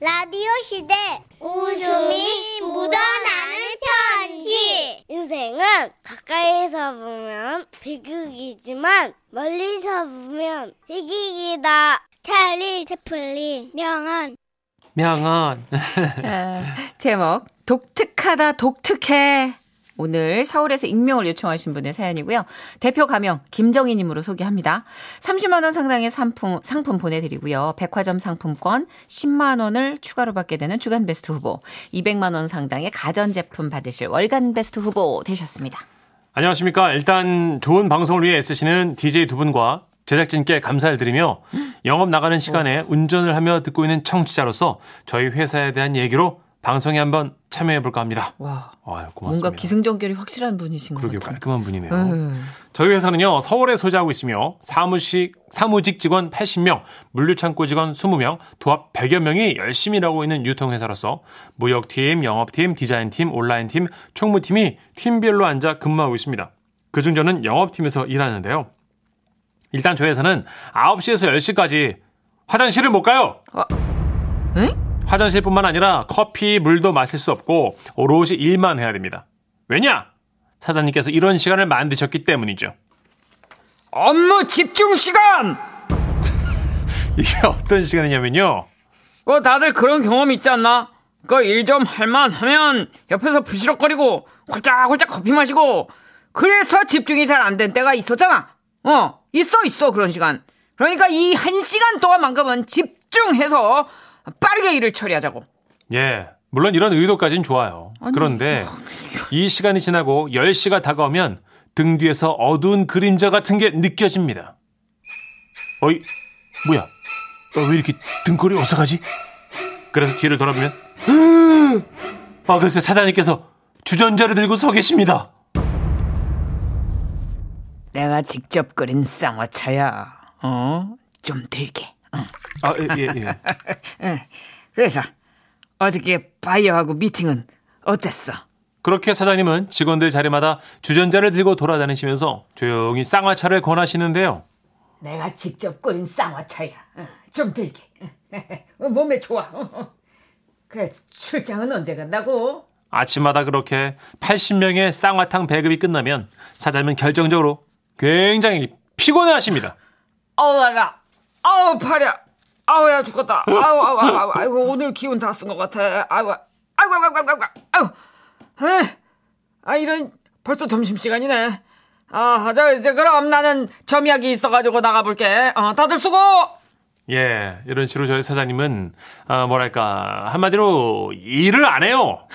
라디오 시대. 웃음이 묻어나는 편지. 인생은 가까이서 보면 비극이지만 멀리서 보면 희극이다. 찰리 채플린 명언. 명언. 제목 독특하다 독특해 오늘 서울에서 익명을 요청하신 분의 사연이고요. 대표 가명 김정희님으로 소개합니다. 30만 원 상당의 상품 상품 보내드리고요. 백화점 상품권 10만 원을 추가로 받게 되는 주간 베스트 후보, 200만 원 상당의 가전 제품 받으실 월간 베스트 후보 되셨습니다. 안녕하십니까 일단 좋은 방송을 위해 애쓰시는 DJ 두 분과 제작진께 감사를 드리며 영업 나가는 시간에 운전을 하며 듣고 있는 청취자로서 저희 회사에 대한 얘기로 방송에 한번 참여해 볼까 합니다. 와, 아유, 고맙습니다. 뭔가 기승전결이 확실한 분이신 것 그러게요. 같아요. 깔끔한 분이네요. 음. 저희 회사는요, 서울에 소재하고 있으며 사무직, 사무직 직원 80명, 물류창고 직원 20명, 도합 100여 명이 열심히 일하고 있는 유통회사로서 무역팀, 영업팀, 디자인팀, 온라인팀, 총무팀이 팀별로 앉아 근무하고 있습니다. 그중 저는 영업팀에서 일하는데요. 일단 저희 회사는 9시에서 10시까지 화장실을 못 가요. 에? 화장실뿐만 아니라 커피, 물도 마실 수 없고 오롯이 일만 해야 됩니다. 왜냐? 사장님께서 이런 시간을 만드셨기 때문이죠. 업무 집중 시간! 이게 어떤 시간이냐면요. 그 다들 그런 경험 있지 않나? 그 일 좀 할만 하면 옆에서 부시럭거리고 홀짝홀짝 커피 마시고 그래서 집중이 잘 안 된 때가 있었잖아. 어, 있어 있어 그런 시간. 그러니까 이 한 시간 동안만큼은 집중해서 빠르게 일을 처리하자고. 예. 물론 이런 의도까지는 좋아요. 그런데 이 시간이 지나고 10시가 다가오면 등 뒤에서 어두운 그림자 같은 게 느껴집니다. 어이, 뭐야? 어, 왜 이렇게 등골이 오싹하지? 그래서 뒤를 돌아보면, 아, 글쎄 사장님께서 주전자를 들고 서 계십니다. 내가 직접 끓인 쌍화차야. 어? 좀 들게. 어. 아, 예, 예, 예. 그래서 어저께 바이어하고 미팅은 어땠어? 그렇게 사장님은 직원들 자리마다 주전자를 들고 돌아다니시면서 조용히 쌍화차를 권하시는데요. 내가 직접 끓인 쌍화차야. 어, 좀 들게. 어, 몸에 좋아. 그래 출장은 언제 간다고? 아침마다 그렇게 80명의 쌍화탕 배급이 끝나면 사장님은 결정적으로 굉장히 피곤해 하십니다. 나가. 아우 팔이야. 아우 야 죽겠다. 아우 아우 아우, 아우 아이고 오늘 기운 다 쓴 것 같아. 아이고 아이고 아이고 아이고 아이고 아이고. 에이, 아 이런 벌써 점심 시간이네. 아, 저 이제 그럼 나는 점약이 있어가지고 나가볼게. 어, 다들 수고. 예, 이런 식으로 저희 사장님은 아, 뭐랄까 한마디로 일을 안 해요.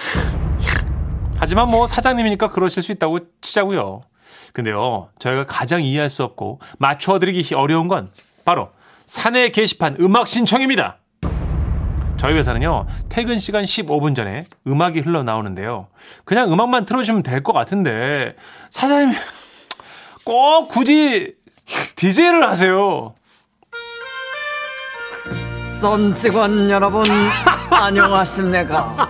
하지만 뭐 사장님이니까 그러실 수 있다고 치자고요. 근데요, 저희가 가장 이해할 수 없고 맞춰드리기 어려운 건 바로 사내 게시판 음악 신청입니다. 저희 회사는요, 퇴근 시간 15분 전에 음악이 흘러나오는데요. 그냥 음악만 틀어주면 될 것 같은데, 사장님이 꼭 굳이 DJ를 하세요. 전 직원 여러분 안녕하십니까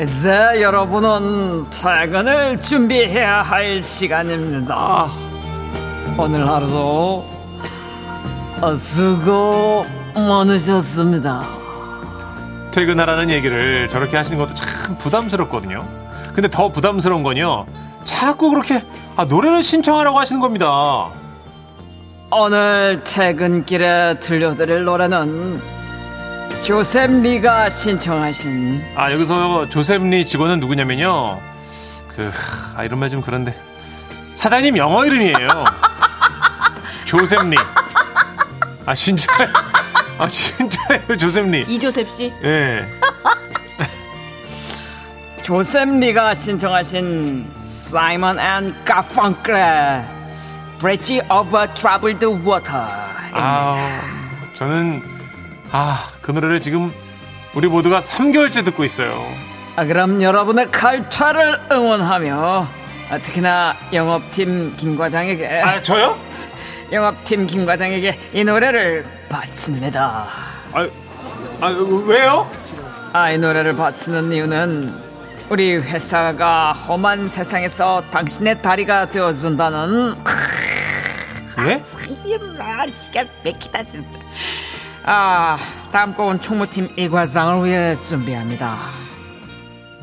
이제 여러분은 퇴근을 준비해야 할 시간입니다 오늘 하루도 수고 많으셨습니다 퇴근하라는 얘기를 저렇게 하시는 것도 참 부담스럽거든요. 근데 더 부담스러운 건요. 자꾸 그렇게 아, 노래를 신청하라고 하시는 겁니다. 오늘 퇴근길에 들려드릴 노래는 조셉 리가 신청하신 아, 여기서 조셉 리 직원은 누구냐면요. 그, 아, 이런 말 좀 그런데. 사장님 영어 이름이에요. 조셉 리. 아, 진짜요? 아, 진짜예요, 조셉리. 이조셉 씨. 예. 조셉 리가 신청하신 사이먼 앤 가펑클의 over Troubled Water입니다. 아, 저는, 아, 그 노래를 지금 우리 모두가 3개월째 듣고 있어요. 아, 그럼 여러분의 칼퇴를 응원하며 아, 특히나 영업팀 김 과장에게 아, 저요? 영업팀 김 과장에게 이 노래를 바칩니다. 아, 아 왜요? 아, 이 노래를 바치는 이유는 우리 회사가 험한 세상에서 당신의 다리가 되어준다는 예? 이마 기가 막히다 진짜 아, 다음 곡은 총무팀 이 과장을 위해 준비합니다.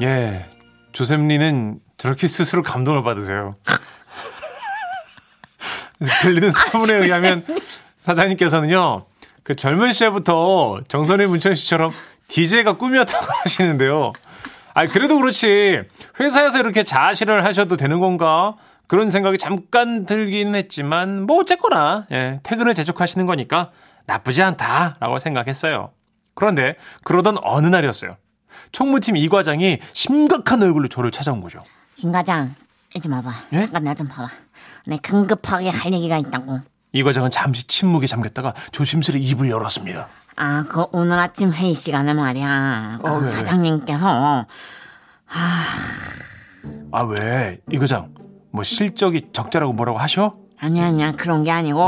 예. 조셉리는 저렇게 스스로 감동을 받으세요. 들리는 소문에 의하면 사장님께서는요, 그 젊은 시절부터 정선희 문천 씨처럼 DJ가 꿈이었다고 하시는데요. 아 그래도 그렇지. 회사에서 이렇게 자아실현을 하셔도 되는 건가? 그런 생각이 잠깐 들기는 했지만, 뭐, 어쨌거나, 예, 퇴근을 재촉하시는 거니까 나쁘지 않다라고 생각했어요. 그런데, 그러던 어느 날이었어요. 총무팀 이 과장이 심각한 얼굴로 저를 찾아온 거죠. 김 과장, 이리 좀 와봐. 예? 잠깐 나 좀 봐봐. 내 긴급하게 할 얘기가 있다고. 이 과장은 잠시 침묵에 잠겼다가 조심스레 입을 열었습니다. 아, 그 오늘 아침 회의 시간에 말이야. 그 어? 사장님께서 아, 왜? 이 과장, 뭐 실적이 적자라고 뭐라고 하셔? 아니 아니야 그런 게 아니고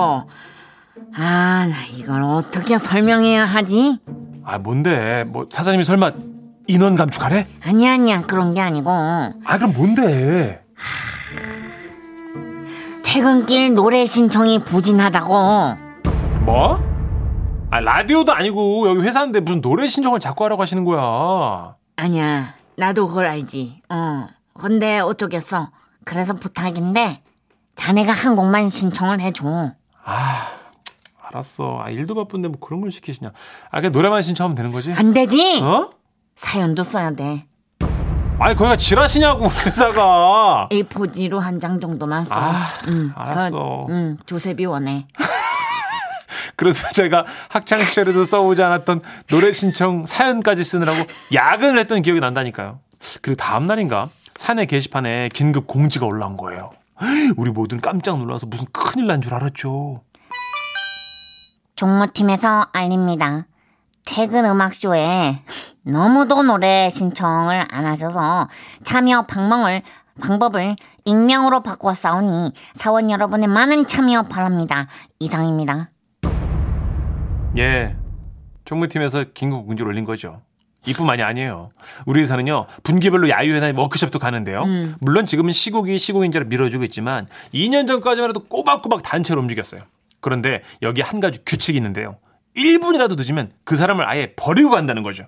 아, 나 이걸 어떻게 설명해야 하지? 아, 뭔데? 뭐 사장님이 설마 인원 감축하래? 아니 아니야 그런 게 아니고 아, 그럼 뭔데? 퇴근길 노래 신청이 부진하다고. 뭐? 아, 라디오도 아니고 여기 회사인데 무슨 노래 신청을 자꾸 하라고 하시는 거야. 아니야, 나도 그걸 알지. 어. 근데 어쩌겠어. 그래서 부탁인데 자네가 한 곡만 신청을 해줘. 아, 알았어. 아, 일도 바쁜데 뭐 그런 걸 시키시냐. 아, 그냥 노래만 신청하면 되는 거지? 안 되지? 어? 사연도 써야 돼. 아니, 거기가 지라시냐고, 회사가. A4지로 한 장 정도만 써. 아, 응, 알았어. 그, 응, 조셉이 원해. 그래서 제가 학창 시절에도 써오지 않았던 노래 신청 사연까지 쓰느라고 야근을 했던 기억이 난다니까요. 그리고 다음 날인가 사내 게시판에 긴급 공지가 올라온 거예요. 우리 모두는 깜짝 놀라서 무슨 큰일 난 줄 알았죠. 종무팀에서 알립니다. 퇴근 음악쇼에 너무도 노래 신청을 안 하셔서 참여 방법을, 방법을 익명으로 바꿔 싸우니 사원 여러분의 많은 참여 바랍니다. 이상입니다. 예. 총무팀에서 긴급 공지를 올린 거죠. 이뿐만이 아니에요. 우리 회사는요, 분기별로 야유회나 워크숍도 가는데요. 물론 지금은 시국이 시국인지라 미뤄주고 있지만, 2년 전까지만 해도 꼬박꼬박 단체로 움직였어요. 그런데 여기 한 가지 규칙이 있는데요. 1분이라도 늦으면 그 사람을 아예 버리고 간다는 거죠.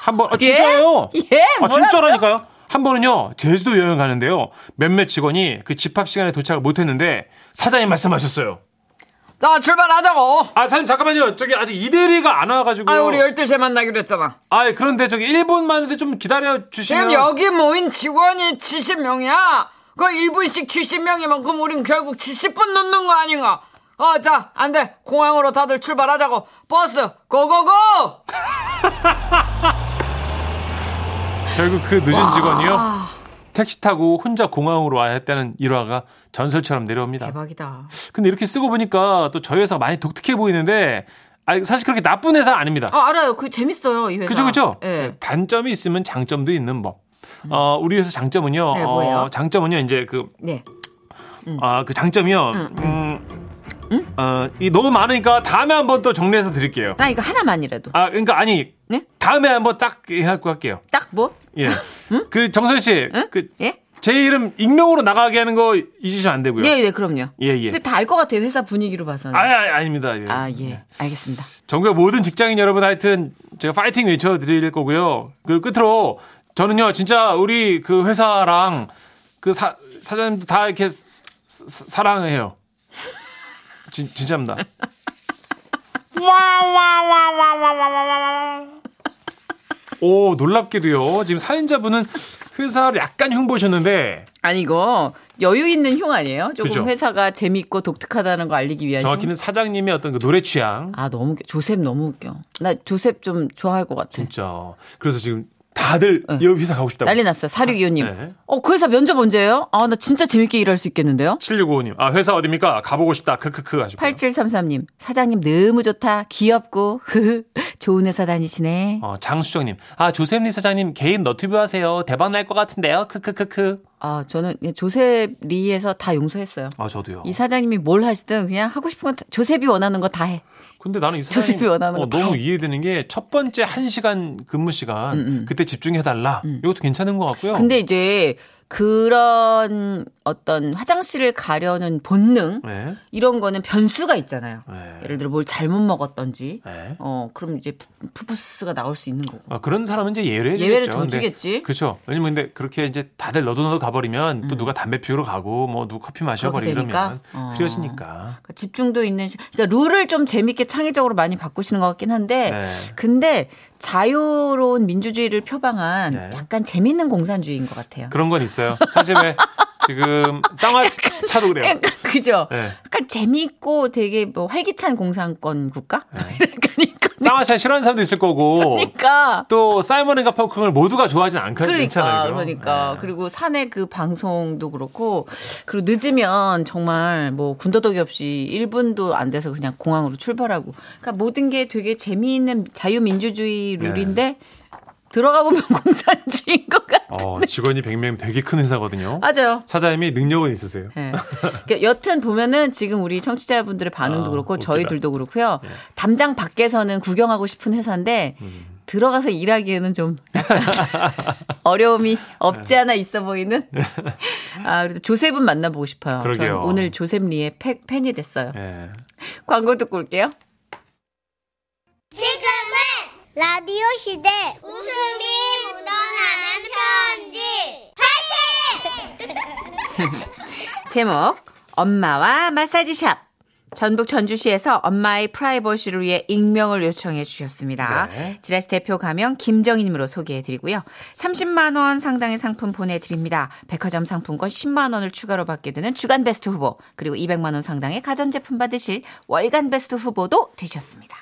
한 번, 아, 진짜요? 예? 아, 진짜라니까요? 한 번은요, 제주도 여행 가는데요. 몇몇 직원이 그 집합 시간에 도착을 못 했는데, 사장님 말씀하셨어요. 자, 출발하자고. 아, 사장님, 잠깐만요. 저기 아직 이대리가 안 와가지고. 아, 우리 12시에 만나기로 했잖아. 아, 그런데 저기 1분만 해도 좀 기다려 주시면. 지금 여기 모인 직원이 70명이야. 그 1분씩 70명이면 그럼 우린 결국 70분 늦는 거 아닌가? 어, 자, 안 돼. 공항으로 다들 출발하자고. 버스, 고고고! 결국 그 늦은 직원이요. 택시 타고 혼자 공항으로 와야 했다는 일화가 전설처럼 내려옵니다. 대박이다. 근데 이렇게 쓰고 보니까 또 저희 회사가 많이 독특해 보이는데, 아, 사실 그렇게 나쁜 회사 아닙니다. 아, 알아요. 그 재밌어요, 이 회사. 그죠, 그죠? 예. 단점이 있으면 장점도 있는 법. 어, 우리 회사 장점은요. 네? 어, 장점은요, 이제 그, 네. 아, 그 장점이요. 음, 어, 이 너무 많으니까 다음에 한번 또 정리해서 드릴게요. 나 이거 하나만이라도. 아, 그러니까 아니. 네? 다음에 한번 딱 해갖고 할게요. 딱 뭐? 예. 그 정선 씨, 그 예? 제 이름 익명으로 나가게 하는 거 잊으시면 안 되고요. 네, 네, 그럼요. 예, 예. 근데 다 알 것 같아요, 회사 분위기로 봐서는. 아, 아, 아닙니다. 예. 아, 예. 알겠습니다. 전국 모든 직장인 여러분 하여튼 제가 파이팅 외쳐 드릴 거고요. 그 끝으로 저는요 진짜 우리 그 회사랑 그 사, 사장님도 다 이렇게 사, 사- 사랑해요. 진, 진짜입니다. 와와와와와와와 오 놀랍게도요 지금 사연자분은 회사를 약간 흉 보셨는데 아니, 이거 여유 있는 흉 아니에요? 조금 그죠? 회사가 재밌고 독특하다는 거 알리기 위한 정확히는 흉? 사장님의 어떤 그 노래 취향 아, 너무 웃겨. 조셉 너무 웃겨. 나 조셉 좀 좋아할 것 같아. 진짜 그래서 지금 다들 이 회사 가고 싶다고 난리 났어요. 4625님. 네. 어, 그 회사 면접 언제예요? 아, 나 진짜 재밌게 일할 수 있겠는데요? 7655님, 아, 회사 어딥니까? 가보고 싶다. 크크크 하시고. 8733님. 사장님 너무 좋다. 귀엽고. 흐흐. 좋은 회사 다니시네. 어, 장수정님, 아, 조셉리 사장님 개인 너튜브 하세요. 대박 날 것 같은데요. 크크크크. 아, 저는 조셉 리에서 다 용서했어요. 아, 저도요. 이 사장님이 뭘 하시든 그냥 하고 싶은 건 다- 조셉이 원하는 거 다 해. 근데 나는 이 조셉이 사장님 원하는 어, 거다 너무 해. 이해되는 게 첫 번째 한 시간 근무 시간 그때 집중해 달라. 이것도 괜찮은 것 같고요. 음, 근데 이제 그런 어떤 화장실을 가려는 본능 네. 이런 거는 변수가 있잖아요. 네. 예를 들어 뭘 잘못 먹었던지. 네. 어, 그럼 이제 푸- 푸푸스가 나올 수 있는 거고. 아, 그런 사람은 이제 예외를 해주겠죠. 예외를 더 근데 주겠지. 그렇죠. 왜냐면 근데 그렇게 이제 다들 너도 너도 가버리면 또 누가 담배 피우러 가고 뭐 누구 커피 마셔버리고 음. 이러면 어. 그러시니까. 그러니까 집중도 있는 시- 그러니까 룰을 좀 재밌게 창의적으로 많이 바꾸시는 것 같긴 한데 네. 근데 자유로운 민주주의를 표방한 네. 약간 재밌는 공산주의인 것 같아요. 그런 건 있어요. 사실 왜 지금 쌍화차도 그래요. 약간 그죠? 네. 약간 재미있고 되게 뭐 활기찬 공산권 국가? 그러니까 쌍화차 싫어하는 사람도 있을 거고 그러니까 또 사이먼 앤 가펑클을 모두가 좋아하진 않거든요. 그러니까 괜찮아요. 그러니까 네. 그리고 산의 그 방송도 그렇고 그리고 늦으면 정말 뭐 군더더기 없이 1분도 안 돼서 그냥 공항으로 출발하고 그러니까 모든 게 되게 재미있는 자유민주주의 룰인데 들어가 보면 공산주의인 것 같아. 어, 직원이 100명 되게 큰 회사거든요. 맞아요. 사장님이 능력은 있으세요. 예. 그러니까 여튼 보면은 지금 우리 청취자분들의 반응도 아, 그렇고 웃기다. 저희들도 그렇고요. 담장 밖에서는 구경하고 싶은 회사인데 음. 들어가서 일하기에는 좀 어려움이 없지 않아 있어 보이는. 아 그래도 조셉은 만나보고 싶어요. 전 그러게요. 오늘 조셉 리의 팬- 팬이 됐어요. 예. 광고 듣고 올게요. 지금은 라디오 시대 웃음이 묻어나는 편지 제목 엄마와 마사지샵. 전북 전주시에서 엄마의 프라이버시를 위해 익명을 요청해 주셨습니다. 네. 지라시 대표 가명 김정희님으로 소개해 드리고요. 30만 원 상당의 상품 보내드립니다. 백화점 상품권 10만 원을 추가로 받게 되는 주간 베스트 후보 그리고 200만 원 상당의 가전제품 받으실 월간 베스트 후보도 되셨습니다.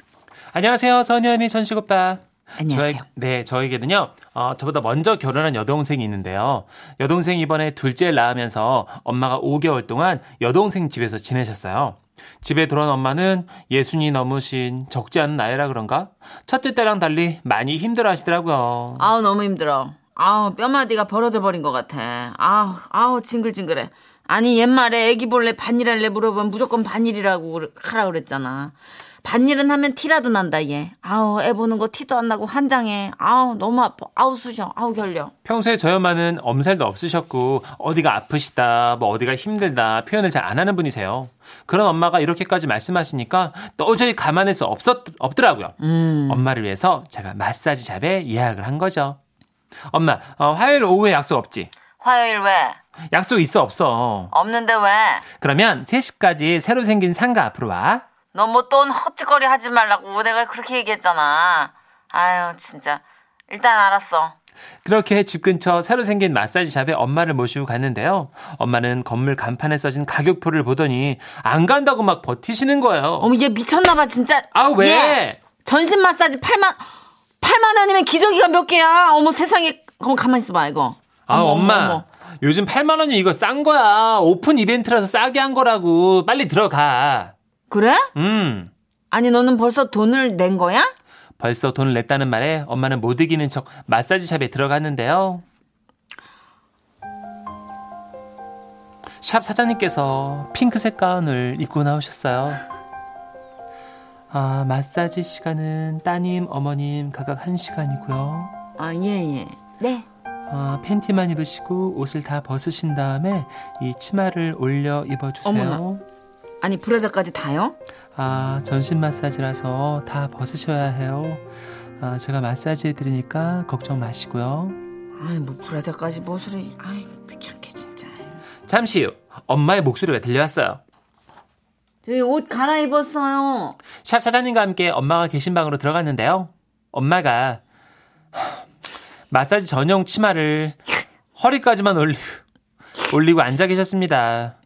안녕하세요. 선현이 전식 오빠. 안녕하세요. 저희, 네, 저에게는요, 어, 저보다 먼저 결혼한 여동생이 있는데요. 여동생이 이번에 둘째를 낳으면서 엄마가 5개월 동안 여동생 집에서 지내셨어요. 집에 들어온 엄마는 예순이 넘으신 적지 않은 나이라 그런가? 첫째 때랑 달리 많이 힘들어 하시더라고요. 아우 너무 힘들어. 아우 뼈마디가 벌어져 버린 것 같아. 아우 아우 징글징글해. 아니 옛말에 애기 볼래 반일할래 물어보면 무조건 반일이라고 하라 그랬잖아. 반일은 하면 티라도 난다 얘. 아우 애 보는 거 티도 안 나고 환장해. 아우 너무 아파. 아우 쑤셔. 아우 결려. 평소에 저희 엄마는 엄살도 없으셨고 어디가 아프시다, 뭐 어디가 힘들다 표현을 잘 안 하는 분이세요. 그런 엄마가 이렇게까지 말씀하시니까 도저히 가만할 수 없었, 없더라고요. 엄마를 위해서 제가 마사지 샵에 예약을 한 거죠. 엄마, 어, 화요일 오후에 약속 없지? 화요일 왜? 약속 있어 없어. 없는데 왜? 그러면 3시까지 새로 생긴 상가 앞으로 와. 너 뭐 또 헛짓거리 하지 말라고 내가 그렇게 얘기했잖아. 아유 진짜. 일단 알았어. 그렇게 집 근처 새로 생긴 마사지 샵에 엄마를 모시고 갔는데요. 엄마는 건물 간판에 써진 가격표를 보더니 안 간다고 막 버티시는 거예요. 어머 얘 미쳤나봐 진짜. 아, 왜? 얘, 전신 마사지 8만 8만 원이면 기저귀가 몇 개야? 어머 세상에. 어머 가만 있어봐 이거. 아, 어머, 엄마. 어머. 요즘 8만 원이 이거 싼 거야. 오픈 이벤트라서 싸게 한 거라고. 빨리 들어가. 그래? 음. 아니 너는 벌써 돈을 낸 거야? 벌써 돈을 냈다는 말에 엄마는 못 이기는 척 마사지 샵에 들어갔는데요. 샵 사장님께서 핑크색 가운을 입고 나오셨어요. 아, 마사지 시간은 따님, 어머님 각각 1시간이고요. 아 예 예. 네. 아, 팬티만 입으시고 옷을 다 벗으신 다음에 이 치마를 올려 입어주세요. 어머나. 아니 브라자까지 다요? 아, 전신 마사지라서 다 벗으셔야 해요. 아, 제가 마사지 해드리니까 걱정 마시고요. 아이 뭐 브라자까지 뭐소리 아이 귀찮게 진짜. 잠시 후 엄마의 목소리가 들려왔어요. 저희 옷 갈아입었어요. 샵 사장님과 함께 엄마가 계신 방으로 들어갔는데요. 엄마가 하, 마사지 전용 치마를 허리까지만 올리, 올리고 앉아 계셨습니다.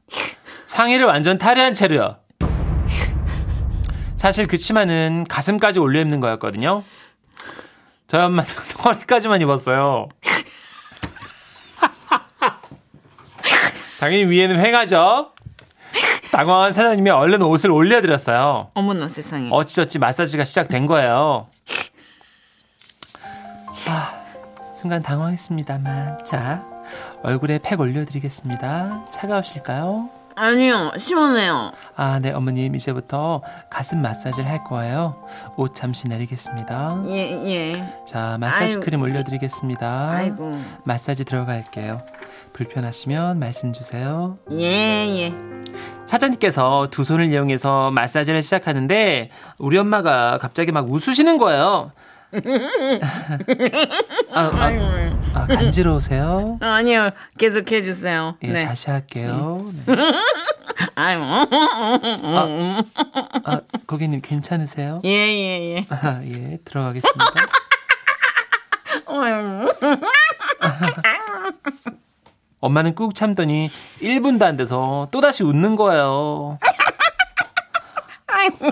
상의를 완전 탈의한 채로요. 사실 그 치마는 가슴까지 올려 입는 거였거든요. 저희 엄마는 허리까지만 입었어요. 당연히 위에는 횡하죠. 당황한 사장님이 얼른 옷을 올려드렸어요. 어머나 세상에. 어찌저찌 마사지가 시작된 거예요. 아, 순간 당황했습니다만. 자, 얼굴에 팩 올려드리겠습니다. 차가우실까요? 아니요, 시원해요. 아, 네, 어머님. 이제부터 가슴 마사지를 할 거예요. 옷 잠시 내리겠습니다. 예, 예. 자, 마사지 아이고. 크림 올려드리겠습니다. 아이고. 마사지 들어갈게요. 불편하시면 말씀 주세요. 예, 예. 사장님께서 두 손을 이용해서 마사지를 시작하는데 우리 엄마가 갑자기 막 웃으시는 거예요. 아, 아, 아, 간지러우세요? 아니요, 계속 해주세요. 예, 네. 다시 할게요. 네. 아유, 아, 고객님 괜찮으세요? 예, 예, 예. 아, 예, 들어가겠습니다. 엄마는 꾹 참더니 1분도 안 돼서 또다시 웃는 거예요.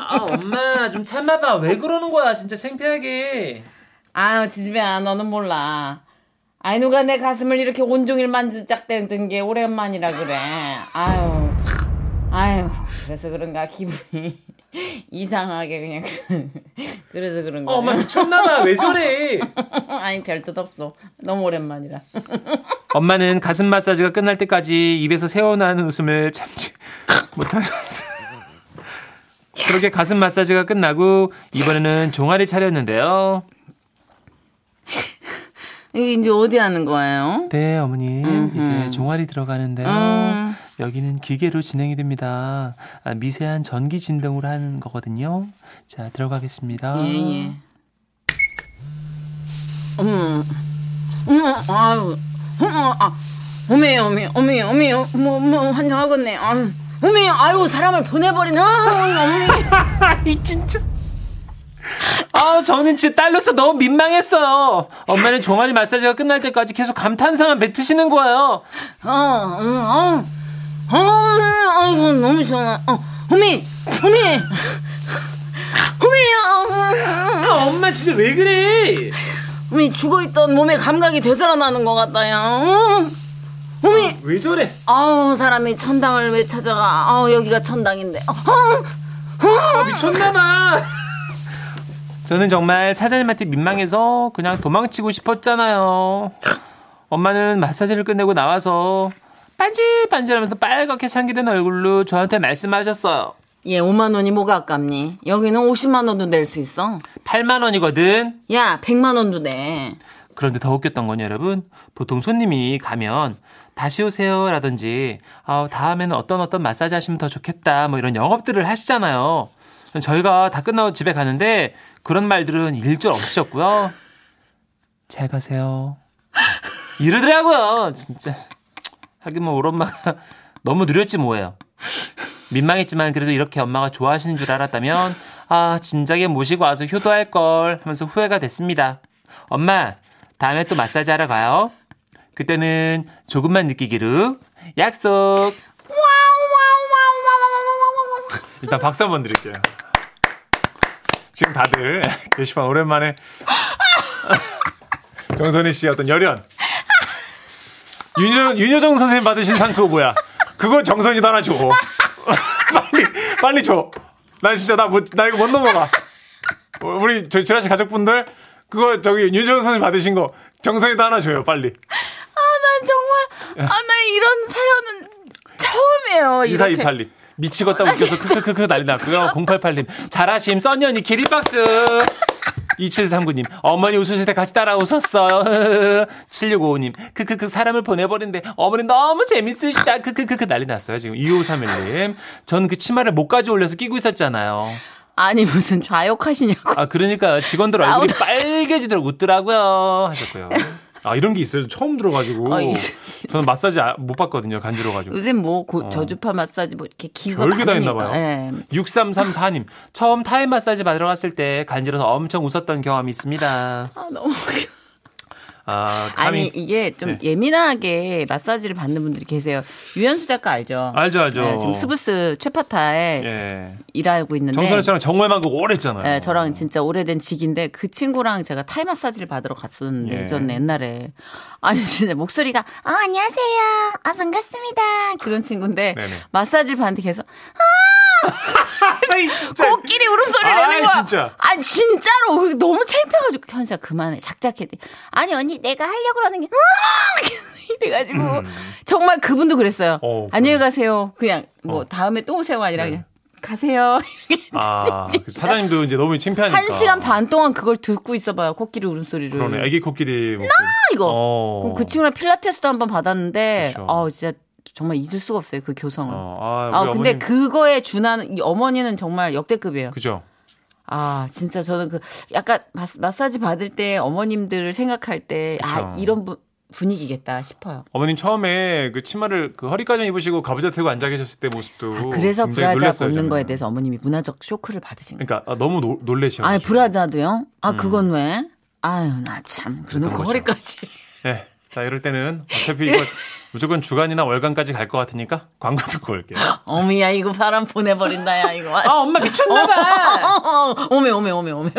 아, 엄마 좀 참아봐. 왜 그러는 거야? 진짜 창피하게. 아유, 지지배야, 너는 몰라. 아이, 누가 내 가슴을 이렇게 온종일 만지작대는 게 오랜만이라 그래. 아유, 아유, 그래서 그런가, 기분이 이상하게 그냥. 그래서 그런가. 어, 엄마 미쳤나봐. 왜 저래? 아니, 별 뜻 없어. 너무 오랜만이라. 엄마는 가슴 마사지가 끝날 때까지 입에서 새어나는 웃음을 참지 못하셨어요. 그렇게 가슴 마사지가 끝나고 이번에는 종아리 차렸는데요. 이게 이제 어디 하는 거예요? 네, 어머님. 이제 종아리 들어가는데요. 음. 여기는 기계로 진행이 됩니다. 아, 미세한 전기 진동으로 하는 거거든요. 자, 들어가겠습니다. 예, 예. 어머, 어머, 아유, 어머, 아, 어메, 어메, 어메, 어메, 뭐, 뭐, 환장하겠네. 아유, 어메, 아유, 사람을 어메. 아이, 진짜. 아, 저는 진짜 딸로서 너무 민망했어요. 엄마는 종아리 마사지가 끝날 때까지 계속 감탄사만 뱉으시는 거예요. 어, 어, 어, 어, 아이고, 너무 시원해. 어, 어메, 어메, 어메, 아, 엄마 진짜 왜 그래? 어메, 죽어있던 몸에 감각이 되살아나는 것 같다요. 왜 저래? 아우, 사람이 천당을 왜 찾아가. 아우, 여기가 천당인데. 어, 어, 미쳤나봐. 저는 정말 사장님한테 민망해서 그냥 도망치고 싶었잖아요. 엄마는 마사지를 끝내고 나와서 반질반질하면서 빨갛게 상기된 얼굴로 저한테 말씀하셨어요. 얘 5만 원이 뭐가 아깝니? 여기는 50만 원도 낼 수 있어. 8만 원이거든. 야, 100만 원도 내. 그런데 더 웃겼던 건 여러분, 보통 손님이 가면 다시 오세요 라든지 아, 다음에는 어떤 어떤 마사지 하시면 더 좋겠다 뭐 이런 영업들을 하시잖아요. 저희가 다 끝나고 집에 가는데 그런 말들은 일절 없으셨고요. 잘 가세요. 이러더라고요. 진짜. 하긴 뭐 우리 엄마가 너무 느렸지 뭐예요. 민망했지만 그래도 이렇게 엄마가 좋아하시는 줄 알았다면 아 진작에 모시고 와서 효도할 걸 하면서 후회가 됐습니다. 엄마 다음에 또 마사지 하러 가요. 그때는 조금만 느끼기로 약속. 일단 박수 한번 드릴게요. 지금 다들 게시판 오랜만에 정선희 씨의 어떤 열연. 윤여, 윤여정 선생님 받으신 상 그거 뭐야? 그거 정선이도 하나 줘. 빨리, 빨리 줘. 나 진짜 나, 못, 나 이거 못 넘어가. 우리 저 지라시 가족분들 그거 저기 윤여정 선생님 받으신 거 정선이도 하나 줘요. 빨리. 난 정말, 아, 나 이런 사연은 처음이에요. 이렇게. 2428님. 미치겠다 웃겨서 크크크크 난리 났고요. 088님. 잘하심 써니언니 기립박스. 2739님. 어머니 웃으실 때 같이 따라 웃었어요. 7655님. 크크크 사람을 보내버린데 어머니 너무 재밌으시다. 크크크크 난리 났어요. 지금 2531님. 전그 치마를 목까지 올려서 끼고 있었잖아요. 아니, 무슨 좌욕하시냐고. 아 그러니까 직원들 얼굴이 빨개지더라고 웃더라고요. 하셨고요. 아 이런 게 있어요. 처음 들어가지고 어, 있- 저는 마사지 아- 못 받거든요. 간지러가지고. 요새 뭐, 고- 저주파 마사지 뭐, 이렇게 기가 별게 다 있나 많으니까. 봐요. 예. 6334님. 처음 타이 마사지 받으러 갔을 때 간지러서 엄청 웃었던 경험이 있습니다. 아, 너무 아, 아니. 이게 좀 네. 예민하게 마사지를 받는 분들이 계세요. 유현수 작가 알죠? 알죠, 알죠. 네, 지금 스브스 최파타에 예. 일하고 있는데 정선우 씨랑 정말만 그 오래 했잖아요. 네, 저랑 진짜 오래된 직인데 그 친구랑 제가 타이 마사지를 받으러 갔었는데 예. 예전에 옛날에 아니 진짜 목소리가 아 안녕하세요 아 반갑습니다 그런 친구인데 네네. 마사지를 받는데 계속 진짜. 코끼리 울음소리 아이, 내는 거야. 진짜. 아 진짜로 너무 창피해가지고 현수야 그만해 작작해. 아니 언니 내가 하려고 그러는 게! 이래가지고 정말 그분도 그랬어요. 어, 안녕히 가세요. 그냥 뭐 어. 다음에 또 오세요 아니라 네. 그냥 가세요. 아, 그 사장님도 이제 너무 창피하니까. 한 시간 반 동안 그걸 듣고 있어봐요. 코끼리 울음소리를. 그러네. 애기 코끼리 목소리. 이거. 어. 그 친구랑 필라테스도 한번 받았는데, 그쵸. 어 진짜 정말 잊을 수가 없어요 그 교성을. 어, 아, 아 근데 어머님- 그거에 준하는 이 어머니는 정말 역대급이에요. 그죠. 아 진짜 저는 그 약간 마사지 받을 때 어머님들을 생각할 때 아. 이런 분, 분위기겠다 싶어요. 어머님 처음에 그 치마를 그 허리까지 입으시고 가부좌 들고 앉아 계셨을 때 모습도 아, 그래서 브라자 놀랐어요, 저는. 거에 대해서 어머님이 문화적 쇼크를 받으신 거예요. 그러니까 아, 너무 노, 놀래셔. 아니 브라자도요? 아 그건 왜? 아유 나참 거죠. 허리까지. 네. 자, 이럴 때는 어차피 이거 무조건 주간이나 월간까지 갈 것 같으니까 광고 듣고 올게요. 어미야 이거 바람 보내버린다 야 이거. 아 엄마 미쳤나봐. 오메 오메 오메 오메.